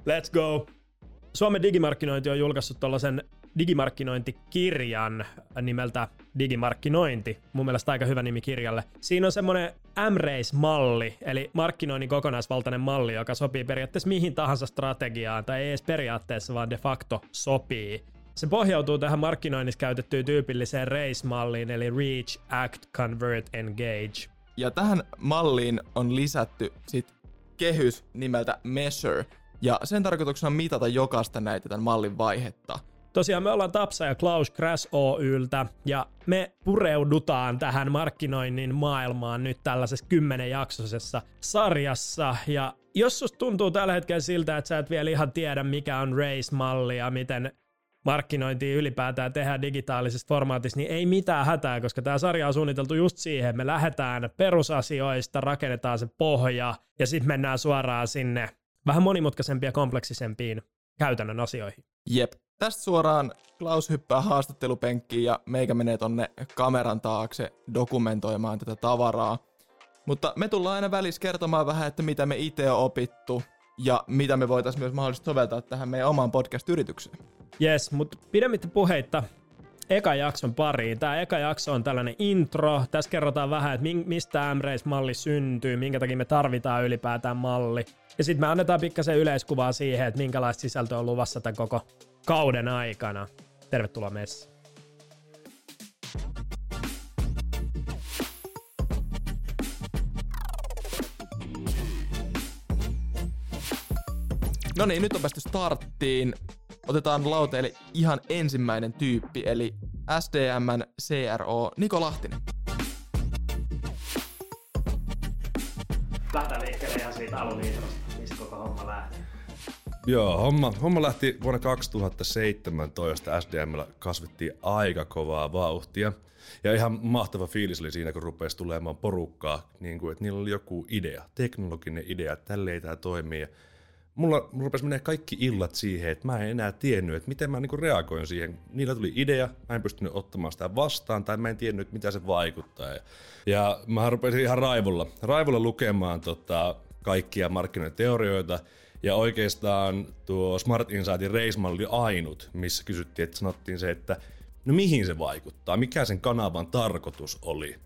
Let's go! Suomen digimarkkinointi on julkaissut tuollaisen digimarkkinointikirjan nimeltä Digimarkkinointi. Mun mielestä aika hyvä nimi kirjalle. Siinä on semmoinen M-Race-malli, eli markkinoinnin kokonaisvaltainen malli, joka sopii periaatteessa mihin tahansa strategiaan, tai ei edes periaatteessa, vaan de facto sopii. Se pohjautuu tähän markkinoinnissa käytettyyn tyypilliseen race-malliin, eli Reach, Act, Convert, Engage. Ja tähän malliin on lisätty sit kehys nimeltä Measure, ja sen tarkoituksena on mitata jokaista näitä tämän mallin vaihetta. Tosiaan me ollaan Tapsa ja Klaus Crash Oyltä ja me pureudutaan tähän markkinoinnin maailmaan nyt tällaisessa kymmenenjaksoisessa sarjassa ja jos susta tuntuu tällä hetkellä siltä, että sä et vielä ihan tiedä mikä on race-malli ja miten markkinointia ylipäätään tehdään digitaalisessa formaatissa, niin ei mitään hätää, koska tämä sarja on suunniteltu just siihen. Me lähdetään perusasioista, rakennetaan se pohja ja sitten mennään suoraan sinne vähän monimutkaisempiin ja kompleksisempiin käytännön asioihin. Jep. Tästä suoraan Klaus hyppää haastattelupenkkiin ja meikä menee tonne kameran taakse dokumentoimaan tätä tavaraa. Mutta me tullaan aina välissä kertomaan vähän, että mitä me itse on opittu ja mitä me voitaisiin myös mahdollisesti soveltaa tähän meidän omaan podcast-yritykseen. Yes, mutta pidemmittä puheitta eka jakson pariin. Tämä eka jakso on tällainen intro. Tässä kerrotaan vähän, että mistä m malli syntyy, minkä takia me tarvitaan ylipäätään malli. Ja sitten me annetaan pikkasen yleiskuvaa siihen, että minkälaista sisältöä on luvassa tämän koko kauden aikana. Tervetuloa messiin. No niin, nyt on päästy starttiin. Otetaan lauteille ihan ensimmäinen tyyppi, eli SDMn CRO Niko Lahtinen. Lähdetään liikkeelle ihan siitä alun mistä koko homma lähti. Joo, homma, homma lähti vuonna 2017. SDMllä kasvettiin aika kovaa vauhtia. Ja ihan mahtava fiilis oli siinä, kun rupesi tulemaan porukkaa, niin kuin, että niillä oli joku idea, teknologinen idea, että tälleen tämä toimii. Ja mulla, mulla rupesi menee kaikki illat siihen, että mä en enää tiennyt, että miten mä niinku reagoin siihen. Niillä tuli idea, mä en pystynyt ottamaan sitä vastaan, tai mä en tiennyt, mitä se vaikuttaa. Ja mä rupesin ihan raivolla, raivolla lukemaan tota, kaikkia markkinoiteorioita, ja oikeastaan tuo Smart Insightin reismalli oli ainut, missä kysyttiin, että sanottiin se, että no mihin se vaikuttaa, mikä sen kanavan tarkoitus oli.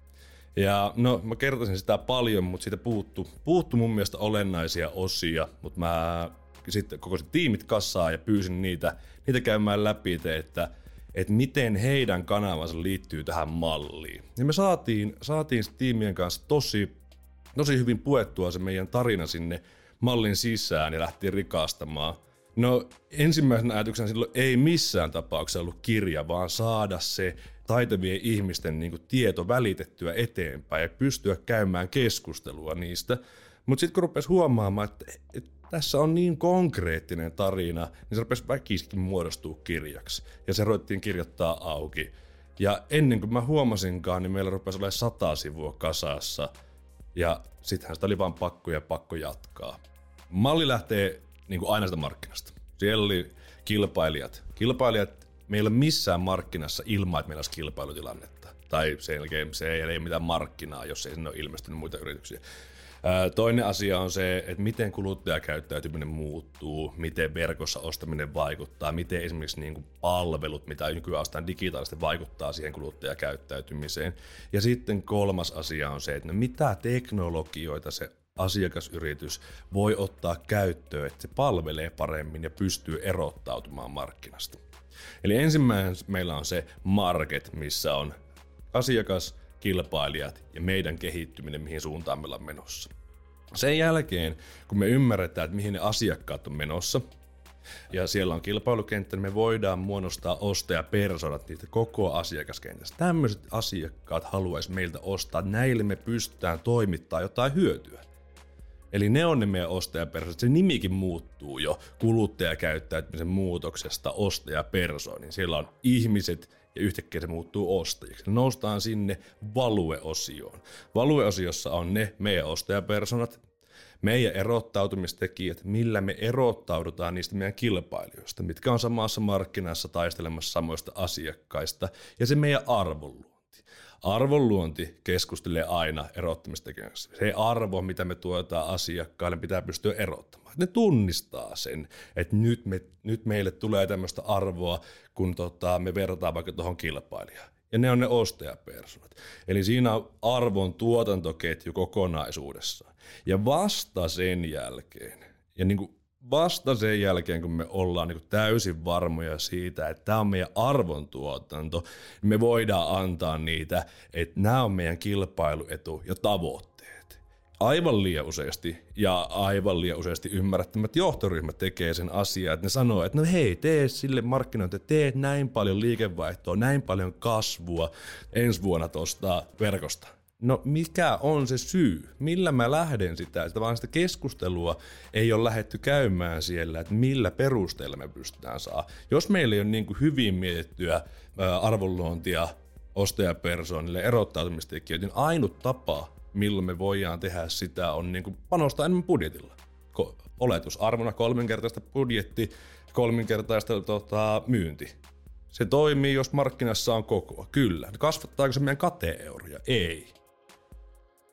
Ja no mä kertoisin sitä paljon, mutta siitä puuttu, puuttu mun mielestä olennaisia osia, mutta mä sitten koko tiimit kassaa ja pyysin niitä, niitä käymään läpi, että, että miten heidän kanavansa liittyy tähän malliin. Ja me saatiin, saatiin tiimien kanssa tosi, tosi hyvin puettua se meidän tarina sinne mallin sisään ja lähti rikastamaan. No ensimmäisenä ajatuksena silloin ei missään tapauksessa ollut kirja, vaan saada se taitavien ihmisten niin kuin, tieto välitettyä eteenpäin ja pystyä käymään keskustelua niistä. Mutta sitten kun rupesi huomaamaan, että, että tässä on niin konkreettinen tarina, niin se rupesi väkisikin muodostua kirjaksi. Ja se ruvettiin kirjoittaa auki. Ja ennen kuin mä huomasinkaan, niin meillä rupesi olemaan sata sivua kasassa. Ja sittenhän sitä oli vaan pakko ja pakko jatkaa. Malli lähtee niin kuin aina sitä markkinasta. Siellä oli kilpailijat. Kilpailijat meillä ei ole missään markkinassa ilman, että meillä olisi kilpailutilannetta. Tai sen jälkeen se ei ole mitään markkinaa, jos ei sinne ole ilmestynyt muita yrityksiä. Toinen asia on se, että miten kuluttajakäyttäytyminen muuttuu, miten verkossa ostaminen vaikuttaa, miten esimerkiksi niin kuin palvelut, mitä nykyään ostaa digitaalisesti, vaikuttaa siihen kuluttajakäyttäytymiseen. Ja sitten kolmas asia on se, että no mitä teknologioita se asiakasyritys voi ottaa käyttöön, että se palvelee paremmin ja pystyy erottautumaan markkinasta. Eli ensimmäinen meillä on se market, missä on asiakas, kilpailijat ja meidän kehittyminen, mihin suuntaan me ollaan menossa. Sen jälkeen, kun me ymmärretään, että mihin ne asiakkaat on menossa, ja siellä on kilpailukenttä, niin me voidaan muodostaa ostajapersonat niitä koko asiakaskentästä. Tämmöiset asiakkaat haluaisi meiltä ostaa, näille me pystytään toimittaa jotain hyötyä. Eli ne on ne meidän ostajapersonat. Se nimikin muuttuu jo kuluttajakäyttäytymisen muutoksesta ostajapersooniin. Siellä on ihmiset ja yhtäkkiä se muuttuu ostajiksi. Noustaan sinne value-osioon. Value-osiossa on ne meidän ostajapersonat, meidän erottautumistekijät, millä me erottaudutaan niistä meidän kilpailijoista, mitkä on samassa markkinassa taistelemassa samoista asiakkaista, ja se meidän arvonluonti. Arvonluonti keskustelee aina erottamistekijöistä. Se arvo, mitä me tuotetaan asiakkaille, pitää pystyä erottamaan. Ne tunnistaa sen, että nyt, me, nyt meille tulee tämmöistä arvoa, kun tota, me verrataan vaikka tuohon kilpailijaan. Ja ne on ne ostajapersonat. Eli siinä on arvon tuotantoketju kokonaisuudessaan. Ja vasta sen jälkeen, ja niin kuin vasta sen jälkeen, kun me ollaan niin täysin varmoja siitä, että tämä on meidän arvontuotanto, niin me voidaan antaa niitä, että nämä on meidän kilpailuetu ja tavoitteet. Aivan liian useasti ja aivan liian useasti ymmärrättömät johtoryhmät tekee sen asian, että ne sanoo, että no hei, tee sille markkinointi, teet näin paljon liikevaihtoa, näin paljon kasvua ensi vuonna tuosta verkosta No mikä on se syy? Millä mä lähden sitä? Sitä vaan sitä keskustelua ei ole lähetty käymään siellä, että millä perusteella me pystytään saa. Jos meillä ei ole niin hyvin mietittyä arvonluontia ostajapersoonille erottautumistekijöitä, niin ainut tapa, milloin me voidaan tehdä sitä, on niin kuin panostaa enemmän budjetilla. Oletusarvona kolminkertaista budjetti, kolminkertaista tota, myynti. Se toimii, jos markkinassa on koko. Kyllä. Kasvattaako se meidän kateeuroja? Ei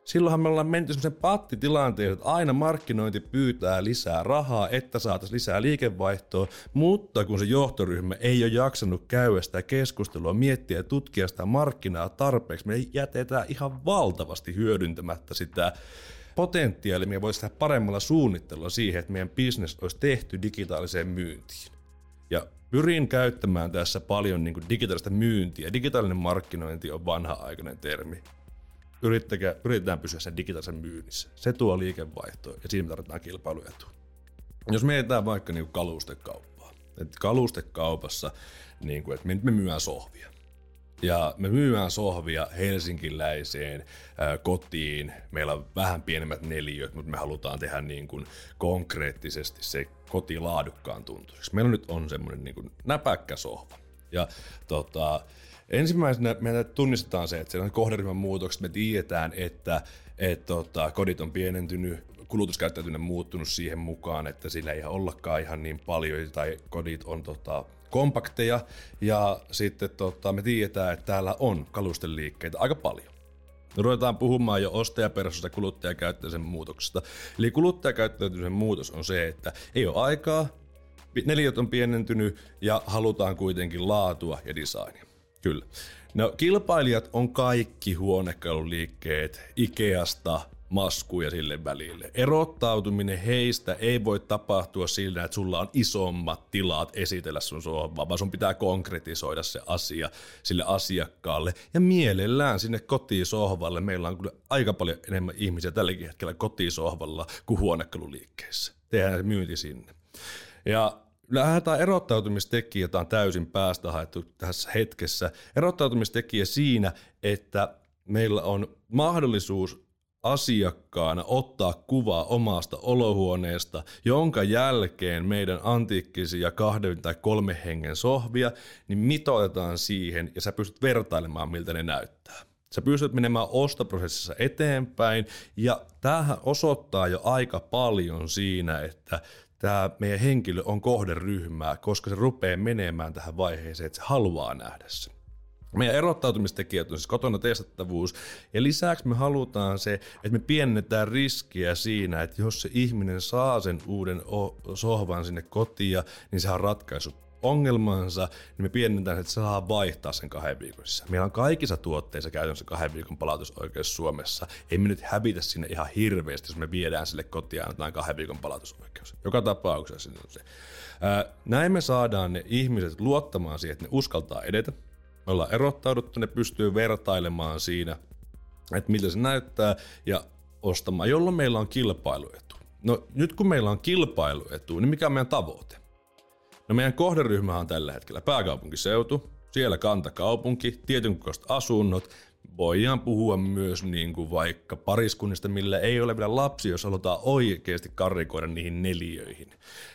silloinhan me ollaan menty semmoisen pattitilanteen, että aina markkinointi pyytää lisää rahaa, että saataisiin lisää liikevaihtoa, mutta kun se johtoryhmä ei ole jaksanut käydä sitä keskustelua, miettiä ja tutkia sitä markkinaa tarpeeksi, me jätetään ihan valtavasti hyödyntämättä sitä potentiaalia, me voisi tehdä paremmalla suunnittelulla siihen, että meidän business olisi tehty digitaaliseen myyntiin. Ja pyrin käyttämään tässä paljon niin digitaalista myyntiä. Digitaalinen markkinointi on vanha-aikainen termi yrittäkää, yritetään pysyä sen digitaalisen myynnissä. Se tuo liikevaihtoa ja siinä tarvitaan kilpailuetu. Jos mietitään vaikka niin kalustekauppaa, että kalustekaupassa, niin kuin, että me, me sohvia. Ja me myydään sohvia helsinkiläiseen ää, kotiin. Meillä on vähän pienemmät neliöt, mutta me halutaan tehdä niin kuin konkreettisesti se koti laadukkaan tuntuiseksi. Meillä nyt on semmoinen niin kuin näpäkkä sohva. Ja tota, Ensimmäisenä me tunnistetaan se, että se on kohderyhmän muutokset. Me tiedetään, että, että tota, kodit on pienentynyt, kulutuskäyttäytyminen muuttunut siihen mukaan, että sillä ei ollakaan ihan niin paljon, tai kodit on tota, kompakteja, ja sitten tota, me tiedetään, että täällä on kalusteliikkeitä aika paljon. Me ruvetaan puhumaan jo ostajaperäisestä kuluttajakäyttäytymisen muutoksesta. Eli kuluttajakäyttäytymisen muutos on se, että ei ole aikaa, neliöt on pienentynyt ja halutaan kuitenkin laatua ja designia. Kyllä. No kilpailijat on kaikki huonekaluliikkeet Ikeasta maskuja sille välille. Erottautuminen heistä ei voi tapahtua sillä, että sulla on isommat tilat esitellä sun sohvaa, vaan sun pitää konkretisoida se asia sille asiakkaalle. Ja mielellään sinne kotisohvalle. Meillä on kyllä aika paljon enemmän ihmisiä tälläkin hetkellä kotisohvalla kuin huonekaluliikkeessä. Tehdään myynti sinne. Ja lähdetään erottautumistekijä, jota on täysin päästä haettu tässä hetkessä. Erottautumistekijä siinä, että meillä on mahdollisuus asiakkaana ottaa kuva omasta olohuoneesta, jonka jälkeen meidän antiikkisia kahden tai kolme hengen sohvia, niin mitoitetaan siihen ja sä pystyt vertailemaan, miltä ne näyttää. Sä pystyt menemään ostoprosessissa eteenpäin ja tämähän osoittaa jo aika paljon siinä, että tämä meidän henkilö on kohderyhmää, koska se rupeaa menemään tähän vaiheeseen, että se haluaa nähdä se. Meidän erottautumistekijät on siis kotona testattavuus, ja lisäksi me halutaan se, että me pienennetään riskiä siinä, että jos se ihminen saa sen uuden sohvan sinne kotiin, niin se on ratkaisu ongelmansa, niin me pienennetään, että saa vaihtaa sen kahden viikon Meillä on kaikissa tuotteissa käytännössä kahden viikon palautusoikeus Suomessa. Ei me nyt hävitä sinne ihan hirveästi, jos me viedään sille kotiin annetaan kahden viikon palautusoikeus. Joka tapauksessa se. näin me saadaan ne ihmiset luottamaan siihen, että ne uskaltaa edetä. Me ollaan erottauduttu, ne pystyy vertailemaan siinä, että miltä se näyttää ja ostamaan, jolloin meillä on kilpailuetu. No nyt kun meillä on kilpailuetu, niin mikä on meidän tavoite? No meidän kohderyhmä on tällä hetkellä pääkaupunkiseutu, siellä kantakaupunki, tietyn asunnot, voidaan puhua myös niin kuin vaikka pariskunnista, millä ei ole vielä lapsi, jos halutaan oikeasti karikoida niihin neliöihin.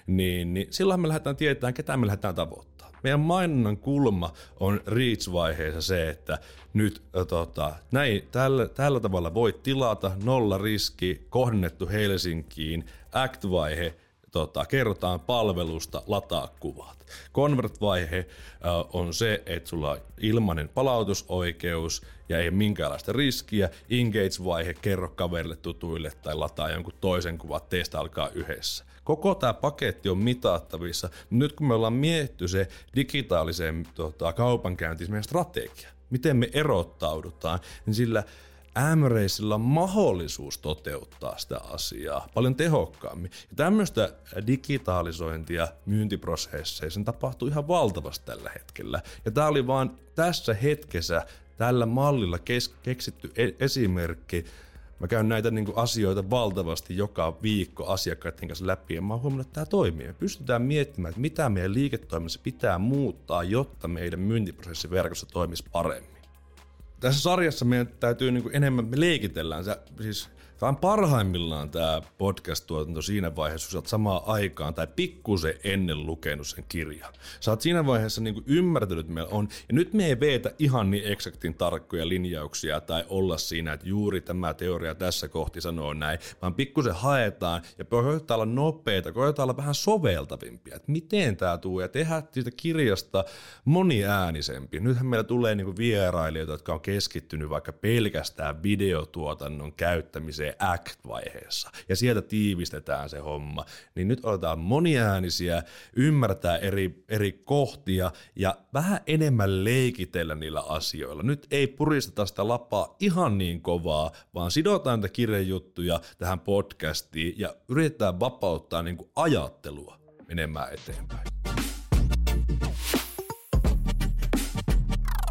Niin, niin silloin me lähdetään tietämään, ketä me lähdetään tavoittaa. Meidän mainonnan kulma on Reach-vaiheessa se, että nyt tota, näin, tällä, tällä tavalla voit tilata, nolla riski, kohdennettu Helsinkiin, Act-vaihe – tota, kerrotaan palvelusta, lataa kuvat. Convert-vaihe äh, on se, että sulla on ilmainen palautusoikeus ja ei minkäänlaista riskiä. Engage-vaihe, kerro kaverille, tutuille tai lataa jonkun toisen kuvat, teistä alkaa yhdessä. Koko tämä paketti on mitattavissa. Nyt kun me ollaan mietitty se digitaalisen tota, kaupankäyntiin meidän strategia, miten me erottaudutaan, niin sillä Amraceilla on mahdollisuus toteuttaa sitä asiaa paljon tehokkaammin. Ja tämmöistä digitalisointia myyntiprosesseissa tapahtuu ihan valtavasti tällä hetkellä. Ja tämä oli vaan tässä hetkessä tällä mallilla kes- keksitty e- esimerkki. Mä käyn näitä niin kuin, asioita valtavasti joka viikko asiakkaiden kanssa läpi ja mä oon huomannut, että tämä toimii. Me pystytään miettimään, että mitä meidän liiketoiminnassa pitää muuttaa, jotta meidän myyntiprosessi verkossa toimisi paremmin tässä sarjassa meidän täytyy niin enemmän, me leikitellään, se, siis Vähän parhaimmillaan tämä podcast-tuotanto siinä vaiheessa, kun sä oot samaan aikaan tai pikkusen ennen lukenut sen kirjan. Sä oot siinä vaiheessa niin ymmärtänyt, että meillä on, ja nyt me ei veetä ihan niin eksaktin tarkkoja linjauksia tai olla siinä, että juuri tämä teoria tässä kohti sanoo näin, vaan pikkusen haetaan ja koetetaan olla nopeita, koetetaan olla vähän soveltavimpia, että miten tämä tuu ja tehdä siitä kirjasta moniäänisempi. Nythän meillä tulee niin vierailijoita, jotka on keskittynyt vaikka pelkästään videotuotannon käyttämiseen se act-vaiheessa. Ja sieltä tiivistetään se homma. Niin nyt otetaan moniäänisiä, ymmärtää eri, eri kohtia ja vähän enemmän leikitellä niillä asioilla. Nyt ei puristeta sitä lapaa ihan niin kovaa, vaan sidotaan niitä kirjejuttuja tähän podcastiin ja yritetään vapauttaa niin kuin ajattelua menemään eteenpäin.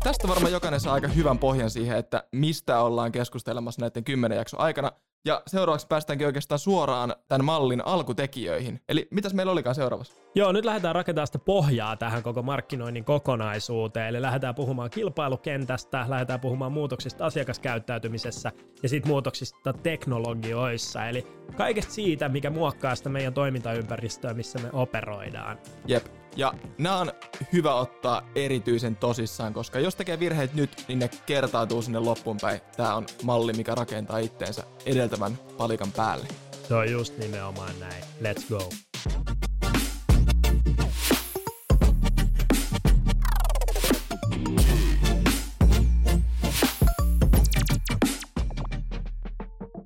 Tästä varmaan jokainen saa aika hyvän pohjan siihen, että mistä ollaan keskustelemassa näiden kymmenen jakson aikana. Ja seuraavaksi päästäänkin oikeastaan suoraan tämän mallin alkutekijöihin. Eli mitäs meillä olikaan seuraavassa? Joo, nyt lähdetään rakentamaan sitä pohjaa tähän koko markkinoinnin kokonaisuuteen. Eli lähdetään puhumaan kilpailukentästä, lähdetään puhumaan muutoksista asiakaskäyttäytymisessä ja sitten muutoksista teknologioissa. Eli kaikesta siitä, mikä muokkaa sitä meidän toimintaympäristöä, missä me operoidaan. Jep. Ja nämä on hyvä ottaa erityisen tosissaan, koska jos tekee virheet nyt, niin ne kertautuu sinne loppuun päin. Tämä on malli, mikä rakentaa itteensä edeltävän palikan päälle. Se on just nimenomaan näin. Let's go.